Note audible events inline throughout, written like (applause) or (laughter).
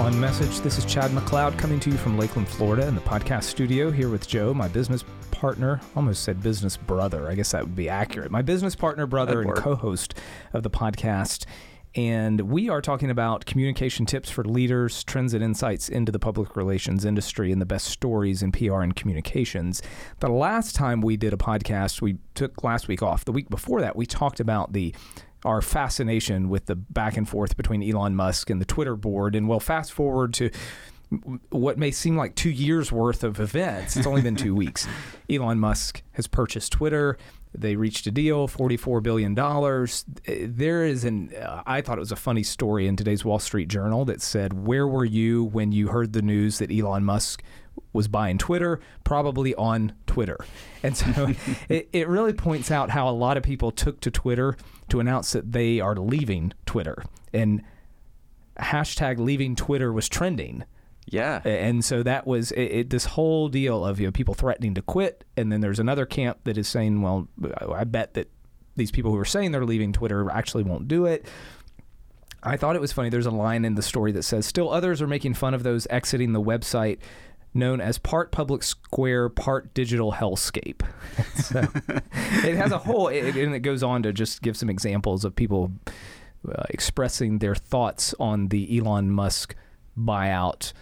on message. This is Chad McLeod coming to you from Lakeland, Florida, in the podcast studio here with Joe, my business partner. Almost said business brother. I guess that would be accurate. My business partner, brother, and co host of the podcast. And we are talking about communication tips for leaders, trends and insights into the public relations industry, and the best stories in PR and communications. The last time we did a podcast, we took last week off. The week before that, we talked about the our fascination with the back and forth between Elon Musk and the Twitter board. And we'll fast forward to what may seem like two years worth of events. It's only been two (laughs) weeks. Elon Musk has purchased Twitter. They reached a deal, $44 billion. There is an, uh, I thought it was a funny story in today's Wall Street Journal that said, Where were you when you heard the news that Elon Musk was buying Twitter? Probably on Twitter. And so (laughs) it, it really points out how a lot of people took to Twitter to announce that they are leaving Twitter. And hashtag leaving Twitter was trending. Yeah. And so that was it, it, this whole deal of you know people threatening to quit, and then there's another camp that is saying, well, I bet that these people who are saying they're leaving Twitter actually won't do it. I thought it was funny. There's a line in the story that says, "Still others are making fun of those exiting the website." Known as part public square, part digital hellscape. (laughs) so it has a whole, it, and it goes on to just give some examples of people uh, expressing their thoughts on the Elon Musk buyout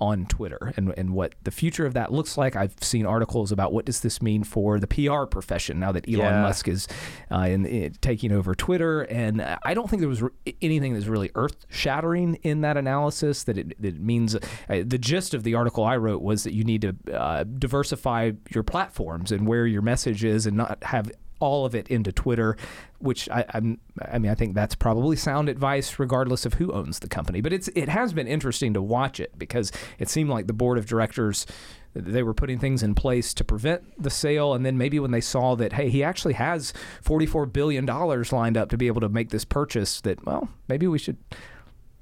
on Twitter and, and what the future of that looks like. I've seen articles about what does this mean for the PR profession now that Elon yeah. Musk is uh, in, in, taking over Twitter. And I don't think there was re- anything that's really earth shattering in that analysis. That it, that it means uh, the gist of the article I wrote was that you need to uh, diversify your platforms and where your message is, and not have all of it into Twitter, which I, I'm, I mean, I think that's probably sound advice, regardless of who owns the company. But it's it has been interesting to watch it because it seemed like the board of directors they were putting things in place to prevent the sale, and then maybe when they saw that hey, he actually has 44 billion dollars lined up to be able to make this purchase, that well, maybe we should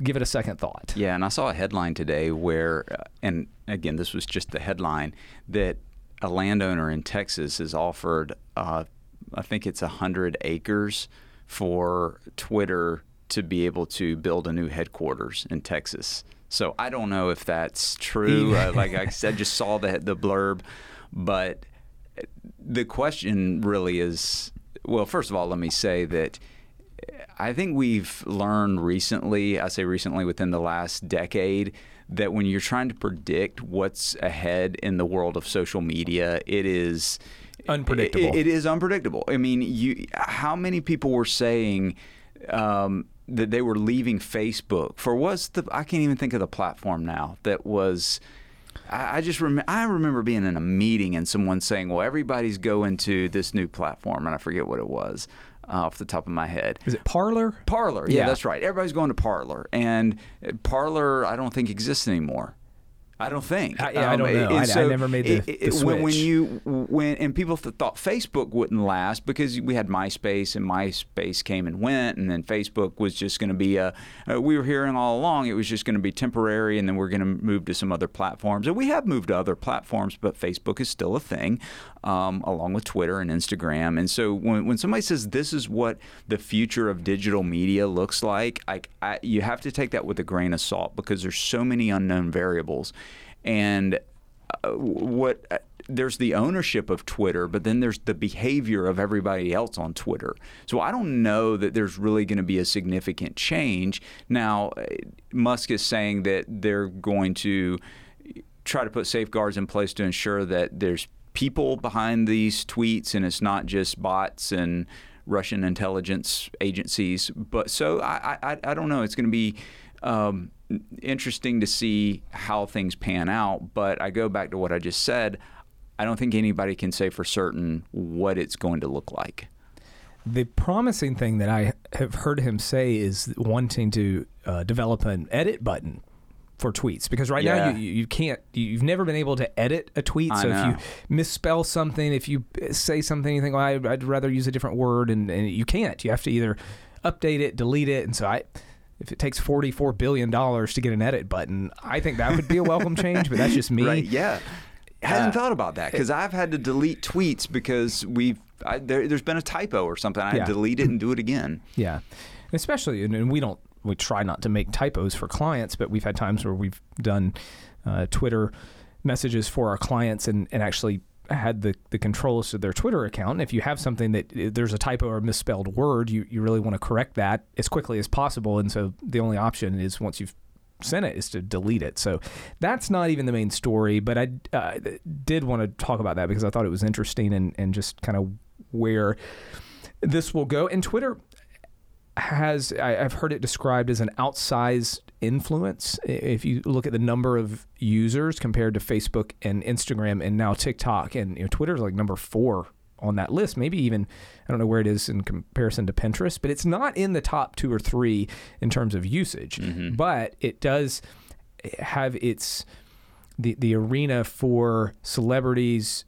give it a second thought. Yeah, and I saw a headline today where, uh, and again, this was just the headline that a landowner in Texas has offered uh, I think it's 100 acres for Twitter to be able to build a new headquarters in Texas. So I don't know if that's true. uh, like I said, just saw the the blurb, but the question really is well. First of all, let me say that I think we've learned recently. I say recently within the last decade that when you're trying to predict what's ahead in the world of social media, it is unpredictable. it, it is unpredictable. I mean, you how many people were saying um, that they were leaving Facebook for what's the I can't even think of the platform now that was. I, just rem- I remember being in a meeting and someone saying, "Well, everybody's going to this new platform," and I forget what it was uh, off the top of my head. Is it Parler? Parler, yeah, yeah, that's right. Everybody's going to Parler, and Parler I don't think exists anymore. I don't think. I, yeah, um, I don't know. I, so I, never made the, it, the switch. When, when, you when and people th- thought Facebook wouldn't last because we had MySpace and MySpace came and went, and then Facebook was just going to be a. Uh, we were hearing all along it was just going to be temporary, and then we're going to move to some other platforms, and we have moved to other platforms, but Facebook is still a thing, um, along with Twitter and Instagram. And so when when somebody says this is what the future of digital media looks like, I, I you have to take that with a grain of salt because there's so many unknown variables and uh, what uh, there's the ownership of Twitter, but then there's the behavior of everybody else on Twitter. So I don't know that there's really going to be a significant change. Now, uh, Musk is saying that they're going to try to put safeguards in place to ensure that there's people behind these tweets and it's not just bots and Russian intelligence agencies. But so I, I, I don't know. It's going to be um, interesting to see how things pan out. But I go back to what I just said. I don't think anybody can say for certain what it's going to look like. The promising thing that I have heard him say is wanting to uh, develop an edit button for tweets because right yeah. now you, you can't you've never been able to edit a tweet I so know. if you misspell something if you say something you think well, I'd, I'd rather use a different word and, and you can't you have to either update it delete it and so I if it takes forty-four billion dollars to get an edit button, I think that would be a welcome (laughs) change. But that's just me. Right? Yeah. I hadn't uh, thought about that because I've had to delete tweets because we've I, there, has been a typo or something. I yeah. delete it and do it again. (clears throat) Yeah, especially and we don't we try not to make typos for clients, but we've had times where we've done uh, Twitter messages for our clients and, and actually had the, the controls to their Twitter account. And if you have something that there's a typo or misspelled word, you, you really want to correct that as quickly as possible. And so the only option is once you've sent it is to delete it. So that's not even the main story, but I uh, did want to talk about that because I thought it was interesting and, and just kind of where this will go. And Twitter has, I, have heard it described as an outsized influence. If you look at the number of users compared to Facebook and Instagram and now TikTok, and you know, Twitter is like number four on that list. Maybe even I don't know where it is in comparison to Pinterest, but it's not in the top two or three in terms of usage. Mm-hmm. But it does have its the the arena for celebrities.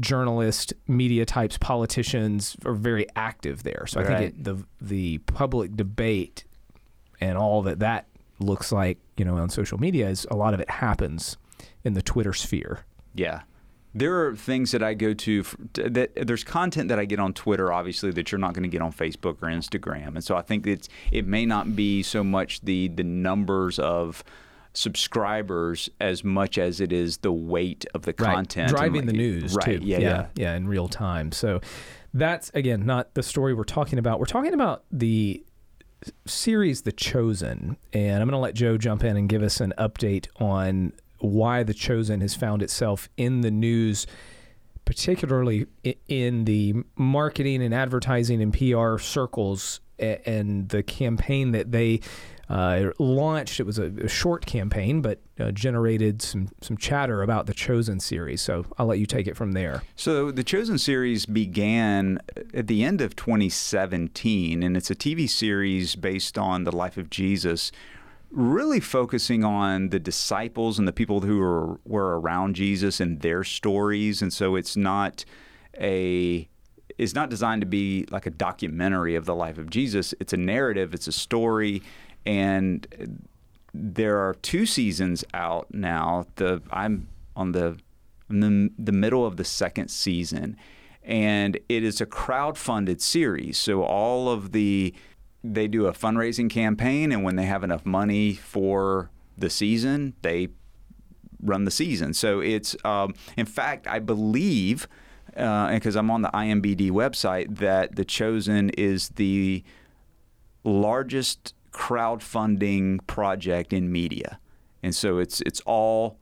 Journalists, media types, politicians are very active there. So I think it, the the public debate and all that that looks like, you know, on social media is a lot of it happens in the Twitter sphere. Yeah there are things that I go to that there's content that I get on Twitter, obviously that you're not going to get on Facebook or Instagram, and so I think it's it may not be so much the the numbers of subscribers as much as it is the weight of the right. content driving the news right too. Yeah, yeah yeah yeah in real time so that's again not the story we're talking about we're talking about the series the chosen and i'm going to let joe jump in and give us an update on why The Chosen has found itself in the news, particularly in the marketing and advertising and PR circles, and the campaign that they uh, launched. It was a, a short campaign, but uh, generated some some chatter about the Chosen series. So I'll let you take it from there. So the Chosen series began at the end of 2017, and it's a TV series based on the life of Jesus really focusing on the disciples and the people who were, were around Jesus and their stories. And so it's not a is not designed to be like a documentary of the life of Jesus. It's a narrative, it's a story, and there are two seasons out now. The I'm on the the, the middle of the second season, and it is a crowd-funded series. So all of the they do a fundraising campaign, and when they have enough money for the season, they run the season. So it's, um, in fact, I believe, because uh, I'm on the IMBD website, that The Chosen is the largest crowdfunding project in media, and so it's it's all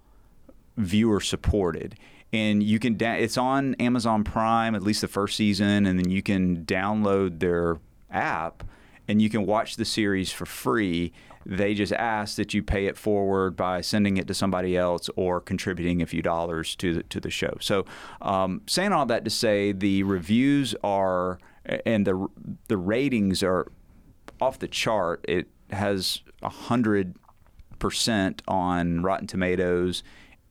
viewer supported. And you can da- it's on Amazon Prime at least the first season, and then you can download their app and you can watch the series for free. They just ask that you pay it forward by sending it to somebody else or contributing a few dollars to the, to the show. So, um, saying all that to say, the reviews are and the the ratings are off the chart. It has a hundred percent on Rotten Tomatoes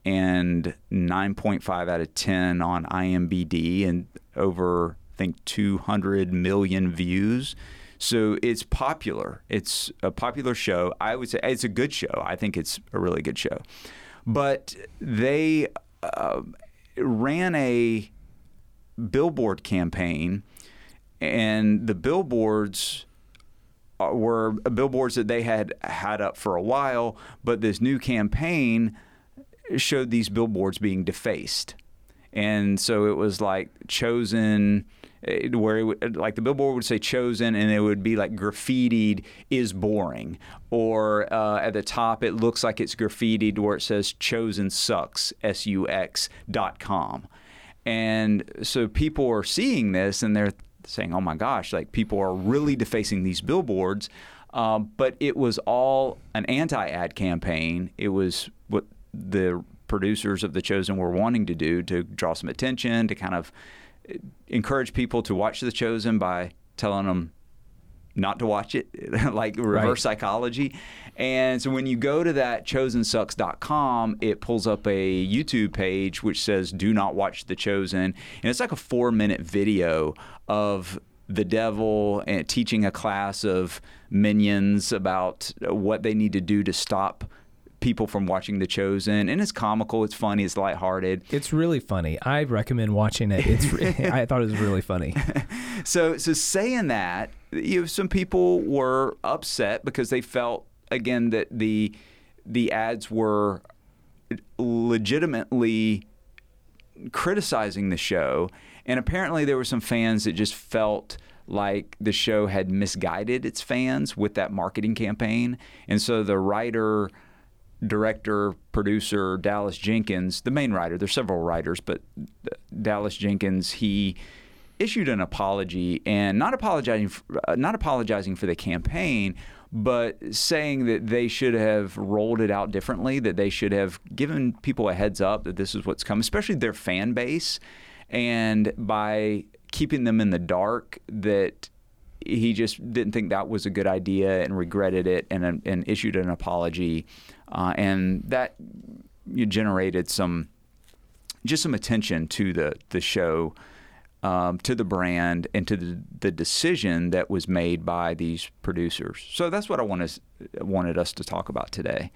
and 9.5 out of 10 on IMBD and over I think 200 million views. So it's popular. It's a popular show. I would say it's a good show. I think it's a really good show. But they uh, ran a billboard campaign, and the billboards were billboards that they had had up for a while, but this new campaign showed these billboards being defaced. And so it was like chosen Eh, where it would, like the billboard would say chosen and it would be like graffitied is boring or uh, at the top it looks like it's graffitied where it says chosen sucks s-u-x dot com and so people are seeing this and they're saying oh my gosh like people are really defacing these billboards. Um, but it was all an anti-ad campaign. It was what the producers of the chosen were wanting to do to draw some attention to kind of encourage people to watch The Chosen by telling them not to watch it, (laughs) like reverse right. psychology. And so when you go to that chosensucks.com, it pulls up a YouTube page which says do not watch The Chosen. And it's like a four minute video of the devil and teaching a class of minions about what they need to do to stop people from watching The Chosen, and it's comical, it's funny, it's lighthearted. It's really funny. I recommend watching it. It's (laughs) I thought it was really funny. (laughs) So, so saying that, you know, some people were upset because they felt again that the the ads were legitimately criticizing the show, and apparently there were some fans that just felt like the show had misguided its fans with that marketing campaign, and so the writer director, producer Dallas Jenkins, the main writer. There's several writers, but Dallas Jenkins, he issued an apology and not apologizing, for, uh, not apologizing for the campaign, but saying that they should have rolled it out differently. That they should have given people a heads up that this is what's coming, especially their fan base, and by keeping them in the dark, that he just didn't think that was a good idea and regretted it and, and issued an apology. Uh, and that generated some just some attention to the the show, um, to the brand, and to the, the decision that was made by these producers. So that's what I wanted wanted us to talk about today.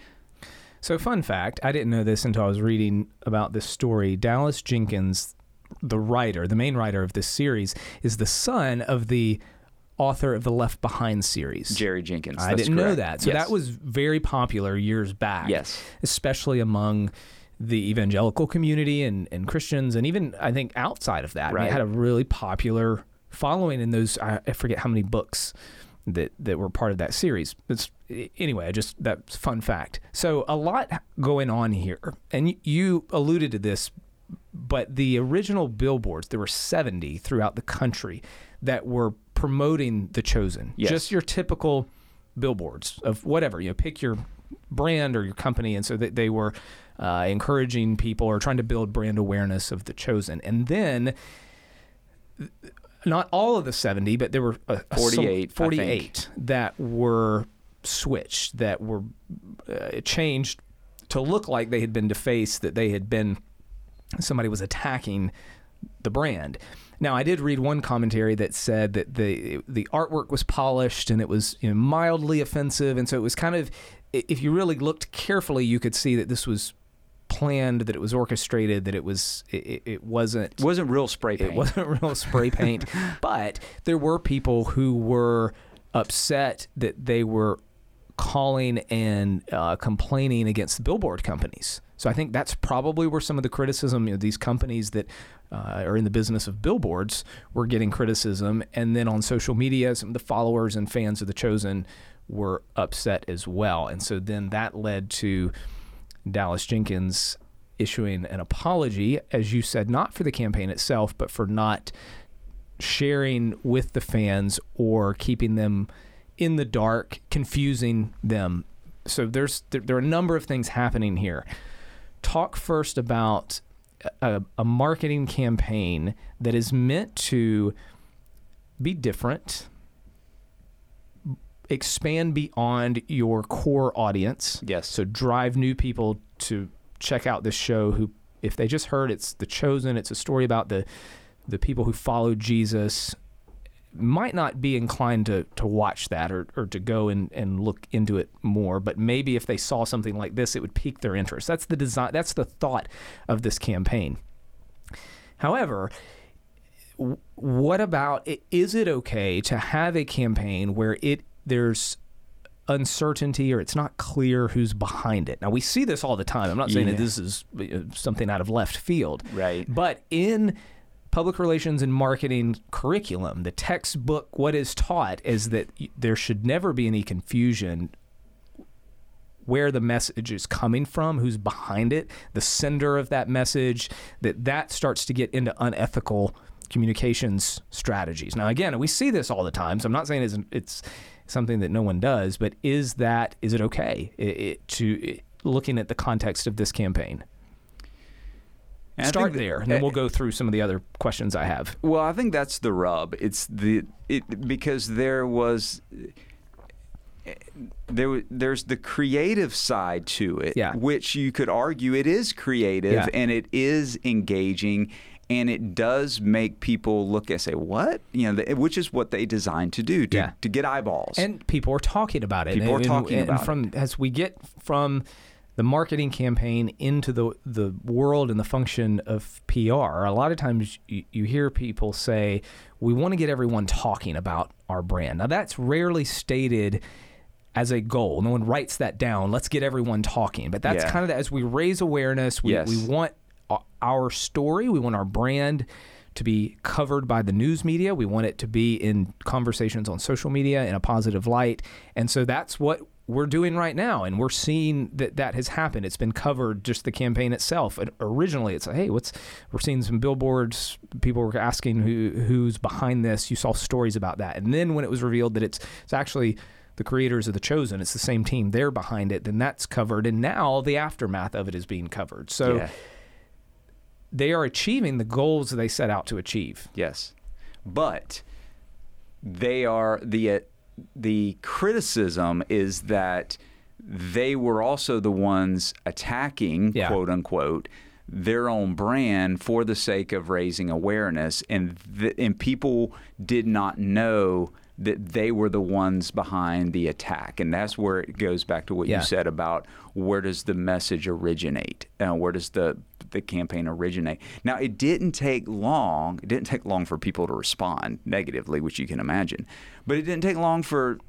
So, fun fact: I didn't know this until I was reading about this story. Dallas Jenkins, the writer, the main writer of this series, is the son of the author of the Left Behind series. Jerry Jenkins. I didn't correct. know that. So yes. that was very popular years back. Yes. Especially among the evangelical community and, and Christians, and even I think outside of that. Right. I mean, it had a really popular following in those, I, I forget how many books that, that were part of that series. It's, anyway, I just that's fun fact. So a lot going on here, and you alluded to this, but the original billboards there were 70 throughout the country that were promoting the chosen. Yes. Just your typical billboards of whatever you know, pick your brand or your company, and so that they were uh, encouraging people or trying to build brand awareness of the chosen, and then. Not all of the 70, but there were a, a 48, I 48 that were switched, that were uh, changed to look like they had been defaced, that they had been somebody was attacking the brand. Now, I did read one commentary that said that the the artwork was polished and it was you know, mildly offensive, and so it was kind of, if you really looked carefully, you could see that this was planned, that it was orchestrated, that it was it, it wasn't it wasn't real spray paint. it wasn't (laughs) real spray paint, (laughs) but there were people who were upset that they were calling and uh, complaining against the billboard companies. So I think that's probably where some of the criticism, you know, these companies that uh, are in the business of billboards were getting criticism. And then on social media, some of the followers and fans of The Chosen were upset as well. And so then that led to Dallas Jenkins issuing an apology, as you said, not for the campaign itself, but for not sharing with the fans or keeping them in the dark, confusing them. So there's there, there are a number of things happening here. Talk first about a, a marketing campaign that is meant to be different, expand beyond your core audience. Yes. So drive new people to check out this show who if they just heard it's the chosen, it's a story about the the people who followed Jesus might not be inclined to, to watch that or, or to go and, and look into it more, but maybe if they saw something like this, it would pique their interest. That's the design. That's the thought of this campaign. However, what about is it okay to have a campaign where it there's uncertainty or it's not clear who's behind it? Now we see this all the time. I'm not saying Yeah. that this is uh, something out of left field, Right. But in public relations and marketing curriculum, the textbook, what is taught is that there should never be any confusion where the message is coming from, who's behind it, the sender of that message, that that starts to get into unethical communications strategies. Now, again, we see this all the time, so I'm not saying it's, it's something that no one does, but is that is it okay it, it, to it, looking at the context of this campaign? And Start that- there, and then eh, we'll go through some of the other questions I have. Well, I think that's the rub. It's the it because there was eh, there there's the creative side to it, Yeah. which you could argue it is creative Yeah. and it is engaging and it does make people look and say what you know, which is what they designed to do to, Yeah. to get eyeballs. and people are talking about it. People are talking and about from as we get from the marketing campaign into the the world and the function of PR. A lot of times you, you hear people say, "We want to get everyone talking about our brand." Now that's rarely stated as a goal. No one writes that down. Let's get everyone talking. But that's Yeah. kind of the, as we raise awareness, we, Yes. we want our story, we want our brand to be covered by the news media. We want it to be in conversations on social media in a positive light. And so that's what we're doing right now and we're seeing that that has happened. It's been covered just the campaign itself. And originally it's like hey what's we're seeing some billboards people were asking who who's behind this. You saw stories about that. And then when it was revealed that it's it's actually the creators of the chosen it's the same team they're behind it then that's covered. And now the aftermath of it is being covered. So yeah. they are achieving the goals they set out to achieve. Yes, but they are the uh, the criticism is that they were also the ones attacking Yeah. quote unquote their own brand for the sake of raising awareness and th- and people did not know that they were the ones behind the attack and that's where it goes back to what Yeah. you said about where does the message originate uh, where does the the campaign originate now it didn't take long it didn't take long for people to respond negatively which you can imagine but it didn't take long for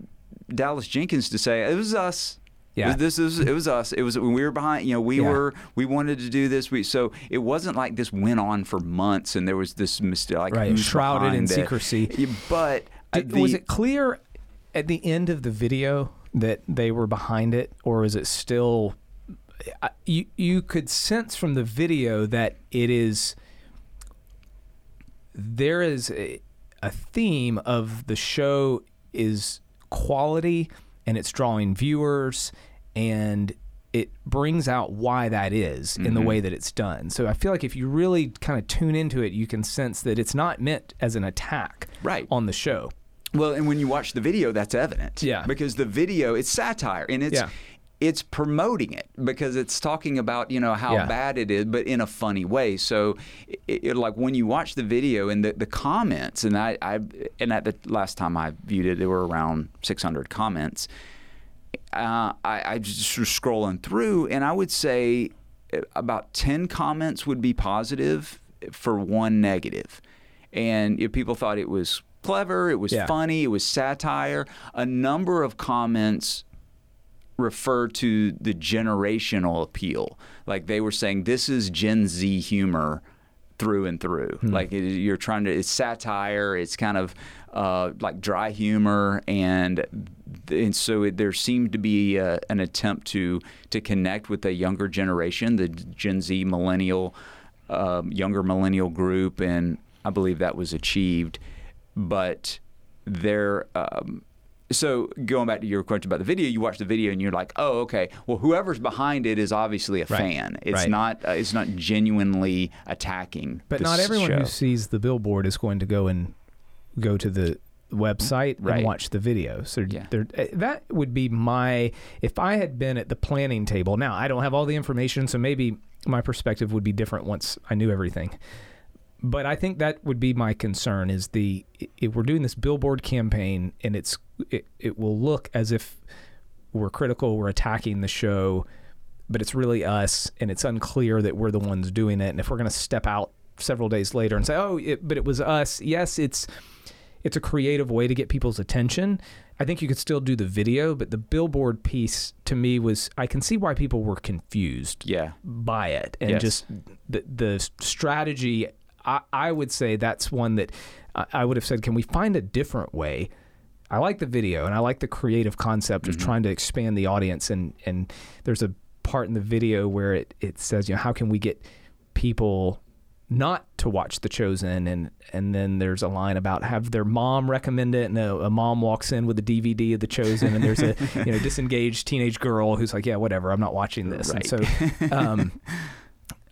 Dallas Jenkins to say it was us Yeah. this is it was us. It was when we were behind. You know, we Yeah. were we wanted to do this. We so it wasn't like this went on for months and there was this mistake. Like Right, shrouded in secrecy. But Did, the- was it clear at the end of the video that they were behind it, or is it still? You you could sense from the video that it is. There is a, a theme of the show is quality, and it's drawing viewers, and it brings out why that is in Mm-hmm. the way that it's done. So I feel like if you really kind of tune into it, you can sense that it's not meant as an attack Right. on the show. Well, and when you watch the video, that's evident. Yeah. Because the video, it's satire and it's Yeah. It's promoting it because it's talking about you know how Yeah. bad it is, but in a funny way. So, it, it, like when you watch the video and the, the comments, and I, I and at the last time I viewed it, there were around 600 comments. Uh, I, I just was scrolling through, and I would say uh, about 10 comments would be positive for one negative. And if people thought it was clever, it was Yeah. funny, it was satire. A number of comments refer to the generational appeal. Like they were saying, this is Gen Z humor through and through. Like it, you're trying to, it's satire. It's kind of uh, like dry humor, and and so it, there seemed to be uh, an attempt to to connect with a younger generation, the Gen Z millennial, um, younger millennial group, and I believe that was achieved. But there. Um, so going back to your question about the video, you watch the video and you're like, oh, okay. Well, whoever's behind it is obviously a Right. fan. It's Right. not. Uh, it's not genuinely attacking. But not everyone show. who sees the billboard is going to go and go to the website Right. and watch the video. So Yeah. eh, that would be my if I had been at the planning table. Now I don't have all the information, so maybe my perspective would be different once I knew everything. But I think that would be my concern is the if we're doing this billboard campaign and it's it, it will look as if we're critical, we're attacking the show, but it's really us, and it's unclear that we're the ones doing it. And if we're going to step out several days later and say, "Oh, it, but it was us," yes, it's it's a creative way to get people's attention. I think you could still do the video, but the billboard piece to me was I can see why people were confused Yeah. by it and Yes. just the the strategy. I, I would say that's one that I, I would have said, can we find a different way? I like the video and I like the creative concept of trying to expand the audience and and there's a part in the video where it, it says, you know, how can we get people not to watch The Chosen? And and then there's a line about have their mom recommend it and a, a mom walks in with a DVD of The Chosen and there's a (laughs) you know disengaged teenage girl who's like yeah whatever I'm not watching this. And so um, (laughs)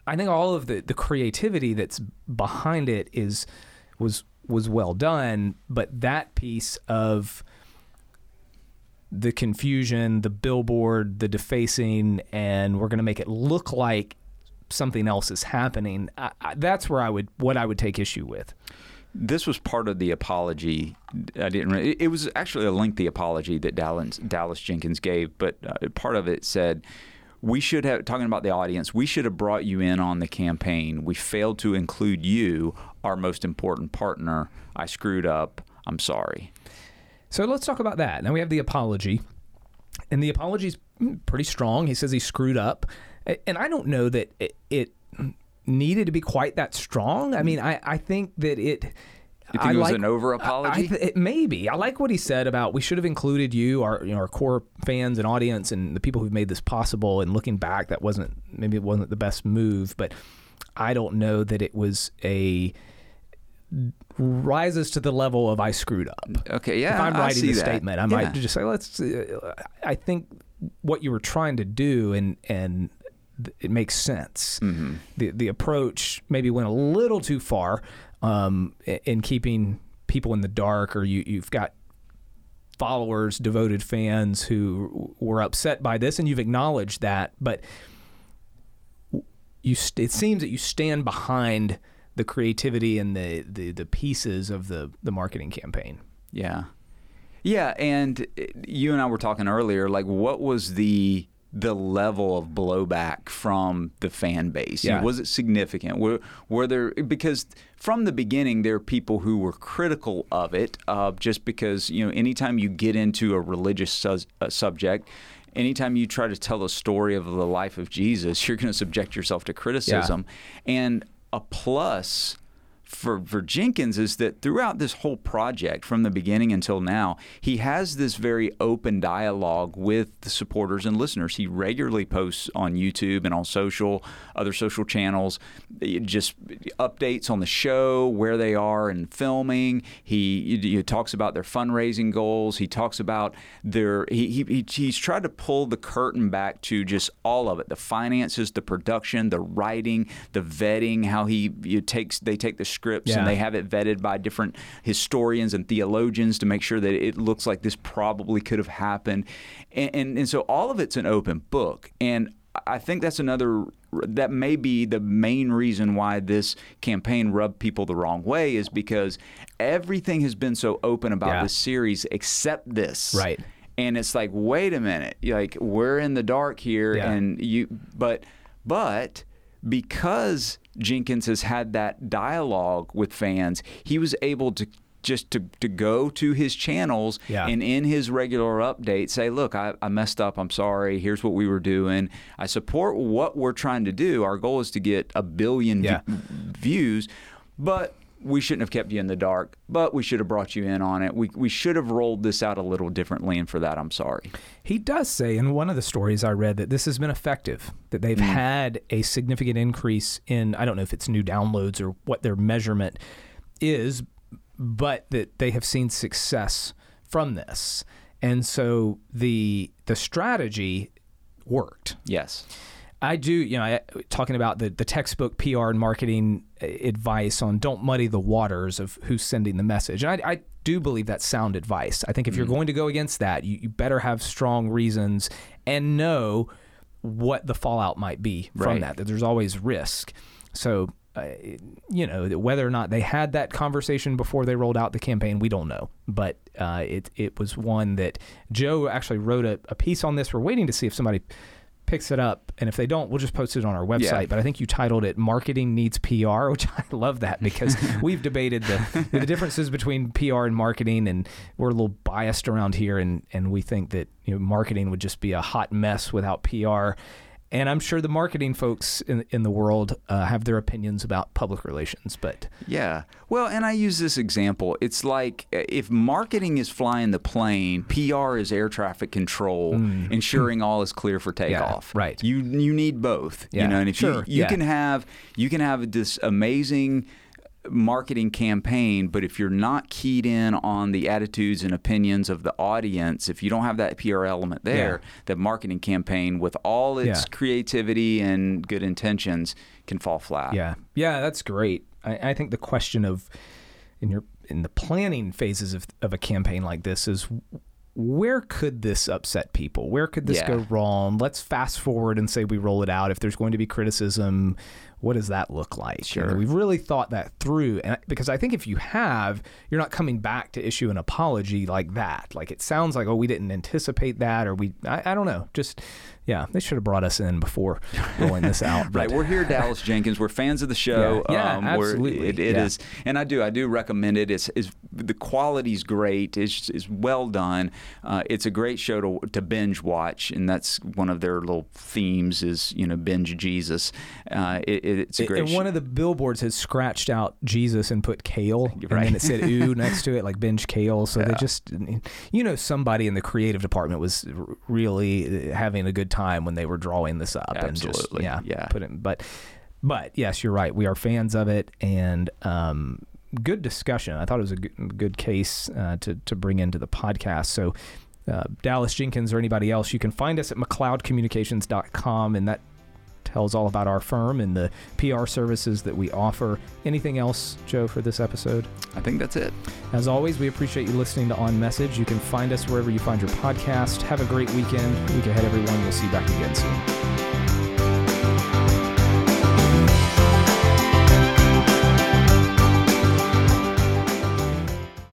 I think all of the the creativity that's behind it is was was well done but that piece of the confusion, the billboard, the defacing, and we're going to make it look like something else is happening. I, I, that's where I would what I would take issue with. This was part of the apology. I didn't. It was actually a lengthy apology that Dallas, Dallas Jenkins gave, but uh, part of it said, we should have talking about the audience. We should have brought you in on the campaign. We failed to include you, our most important partner. I screwed up. I'm sorry. So let's talk about that. Now we have the apology, and the apology is pretty strong. He says he screwed up, and I don't know that it, needed to be quite that strong. I mean, I, I think that it. You think I it was like- an over apology? Th- maybe. I like what he said about we should have included you, our you know, our core fans and audience, and the people who've made this possible. And looking back, that wasn't maybe it wasn't the best move, but I don't know that it was a rises to the level of I screwed up. okay, yeah. if I'm writing the statement, I Yeah. might just say, let's. Uh, I think what you were trying to do, and and it makes sense. Mm-hmm. The the approach maybe went a little too far um, in keeping people in the dark, or you you've got followers, devoted fans who were upset by this, and you've acknowledged that, but you st- it seems that you stand behind the creativity and the, the, the pieces of the, the marketing campaign. Yeah. Yeah, and uh, you and I were talking earlier like what was the the level of blowback from the fan base? You know, Yeah. was it significant? Were were there because from the beginning there are people who were critical of it uh, just because, you know, anytime you get into a religious sus- uh, subject Anytime you try to tell a story of the life of Jesus, (laughs) you're going to subject yourself to criticism. And a plus for, for Jenkins is that throughout this whole project, from the beginning until now, he has this very open dialogue with the supporters and listeners. He regularly posts on YouTube and on social, other social channels, eh, just updates on the show, where they are in filming. He, he talks about their fundraising goals. He talks about their, he, he, he- he's tried to pull the curtain back to just all of it the finances, the production, the writing, the vetting, how he takes, they take the scripts Yeah. and they have it vetted by different historians and theologians to make sure that it looks like this probably could have happened. And, and, and so all of it's an open book. And I think that's another, that may be the main reason why this campaign rubbed people the wrong way is because everything has been so open about Yeah. this series except this. Right. And it's like, wait a minute, like we're in the dark here, Yeah. and you, but, but because Jenkins has had that dialogue with fans, he was able to just to, to go to his channels Yeah. and in his regular update say, look, I, I messed up. I'm sorry. Here's what we were doing. I support what we're trying to do. Our goal is to get a billion Yeah. v- views, but we shouldn't have kept you in the dark, but we should have brought you in on it. We, we should have rolled this out a little differently, and for that, I'm sorry. He does say in one of the stories I read that this has been effective, that they've hmm. had a significant increase in, I don't know if it's new downloads or what their measurement is, but that they have seen success from this. And so the the strategy worked. Yes. I do, you know, I, talking about the, the textbook PR and marketing advice on don't muddy the waters of who's sending the message. And I, I do believe that's sound advice. I think if you're Mm-hmm. going to go against that, you, you better have strong reasons and know what the fallout might be from that, that there's always risk. So, uh, you know, whether or not they had that conversation before they rolled out the campaign, we don't know. But uh, it, it was one that Joe actually wrote a, a piece on this. We're waiting to see if somebody picks it up and if they don't we'll just post it on our website Yeah. but i think you titled it marketing needs pr which (laughs) i love that (laughs) because we've debated the, the differences between pr and marketing and we're a little biased around here and, and we think that you know marketing would just be a hot mess without pr and i'm sure the marketing folks in, in the world uh, have their opinions about public relations but Yeah. Well, and I use this example. It's like uh, if marketing is flying the plane, PR is air traffic control, (laughs) ensuring all is clear for takeoff. Mm. right. You you need both. Yeah, You know, and if sure, you you yeah. can have you can have this amazing marketing campaign, but if you're not keyed in on the attitudes and opinions of the audience, if you don't have that PR element there, the marketing campaign with all its Yeah. creativity and good intentions can fall flat. Yeah, yeah, that's great. I, I think the question of in your in the planning phases of of a campaign like this is where could this upset people? Where could this Yeah. go wrong? Let's fast forward and say we roll it out. If there's going to be criticism, what does that look like? Sure. And we've really thought that through, and because I think if you have, you're not coming back to issue an apology like that. Like it sounds like, oh, we didn't anticipate that, or we, I, I don't know, just yeah, they should have brought us in before rolling this out. (laughs) right, we're here, Dallas Jenkins. We're fans of the show. Yeah, yeah, we're- absolutely. It, it Yeah. is- and I do, I do recommend it. It's, it's the quality's great. It's, it's well done. Uh, it's a great show to, to binge watch, and that's one of their little themes is you know binge Jesus. Uh, it, it- it's a great. and sh- one of the billboards has scratched out Jesus and put kale, (laughs) and then it said ooh next to it, like binge kale. So they just, you know, somebody in the creative department was really uh, having a good time when they were drawing this up and just Absolutely. yeah, Yeah. put it. But, but yes, you're right. We are fans of it, and um, good discussion. I thought it was a good, good case uh, to to bring into the podcast. So. Uh, Dallas Jenkins or anybody else, you can find us at McLeodCommunications.com, and that tells all about our firm and the PR services that we offer. Anything else, Joe, for this episode? I think that's it. As always, we appreciate you listening to On Message. You can find us wherever you find your podcast. Have a great weekend. Week ahead, everyone. We'll see you back again soon.